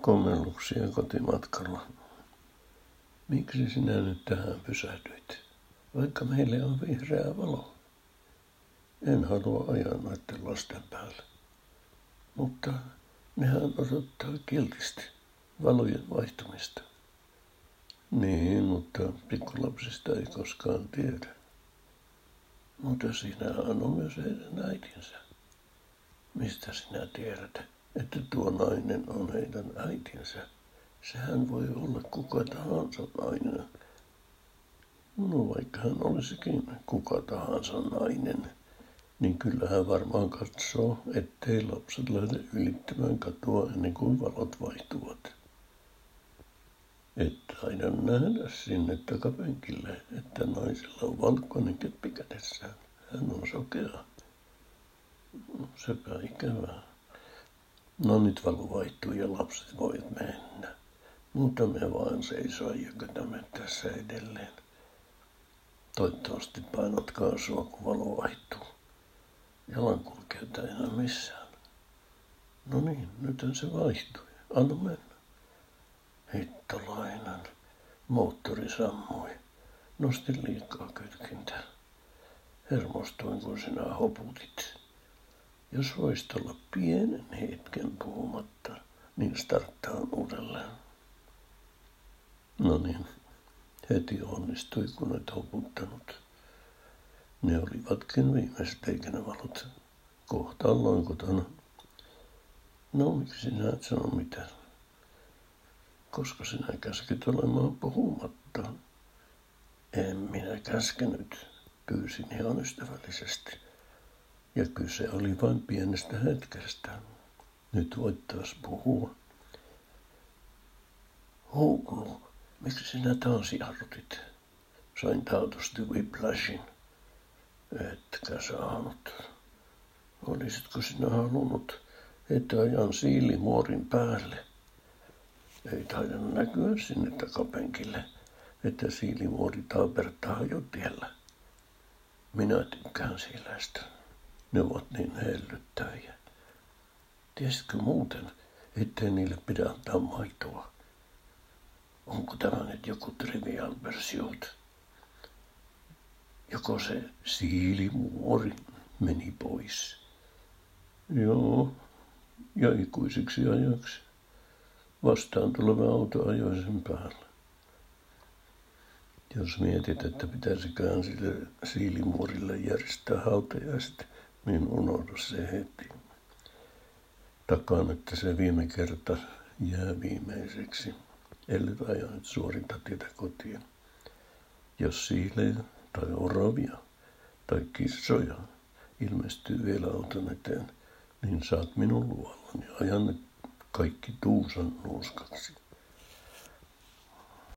Kommelluksia kotimatkalla. Miksi sinä nyt tähän pysähdyit? Vaikka meille on vihreä valo. En halua ajaa noiden lasten päälle. Mutta nehän odottaa kiltisti valojen vaihtumista. Niin, mutta pikkulapsista ei koskaan tiedä. Mutta sinähän on myös heidän äitinsä. Mistä sinä tiedät, että tuo nainen on heidän äitinsä? Sehän voi olla kuka tahansa nainen. No vaikka hän olisikin kuka tahansa nainen, niin kyllä hän varmaan katsoo, ettei lapset lähde ylittämään katua ennen kuin valot vaihtuvat. Että aina nähdä sinne takapenkille, että naisella on valkoinen keppi kädessään. Hän on sokea. Sepä ikävää. No nyt valo vaihtuu ja lapset voivat mennä. Mutta me vaan seisoo ja kötämme tässä edelleen. Toivottavasti painat kaasua, kun valo vaihtuu. Jalankulkijoita ei enää missään. No niin, nythän se vaihtui. Anna mennä. Hittolainen. Moottori sammui. Nostin liikaa kytkintä. Hermostuin, kun sinä hoputit. Jos voisit olla pienen hetken puhumatta, niin starttaan uudelleen. No niin, heti onnistui, kun et hoputtanut. Ne olivatkin viimeiset valot. Kohta ollaan kotona. No, miksi sinä et sano mitään? Koska sinä käsket olemaan puhumatta. En minä käskenyt, pyysin ihan ystävällisesti. Ja kyse oli vain pienestä hetkestä. Nyt voit taas puhua. Huukulu, miksi sinä taas jarrutit? Sain taatusti whiplashin. Etkä saanut. Olisitko sinä halunnut, että ajan siilimuorin päälle? Ei taida näkyä sinne takapenkille, että siilimuori taapertaa jo tiellä. Minä tykkään siilästä. Ne ovat niin hellyttäviä. Tiesitkö muuten, ettei niille pidä antaa maitoa? Onko tämä nyt joku trivial versiot? Joko se siilimuori meni pois? Joo, ja ikuisiksi ajaksi. Vastaan tuleva auto ajoi sen päällä. Jos mietit, että pitäisiköhän sille siilimuorille järjestää hautajaiset, niin unohdu se heti. Takaan, että se viime kerta jää viimeiseksi, ellei ajan suorinta tietä kotiin. Jos siilejä tai oravia tai kissoja ilmestyy vielä auton eteen, niin saat minun luollani ajan kaikki tuusan nuuskaksi.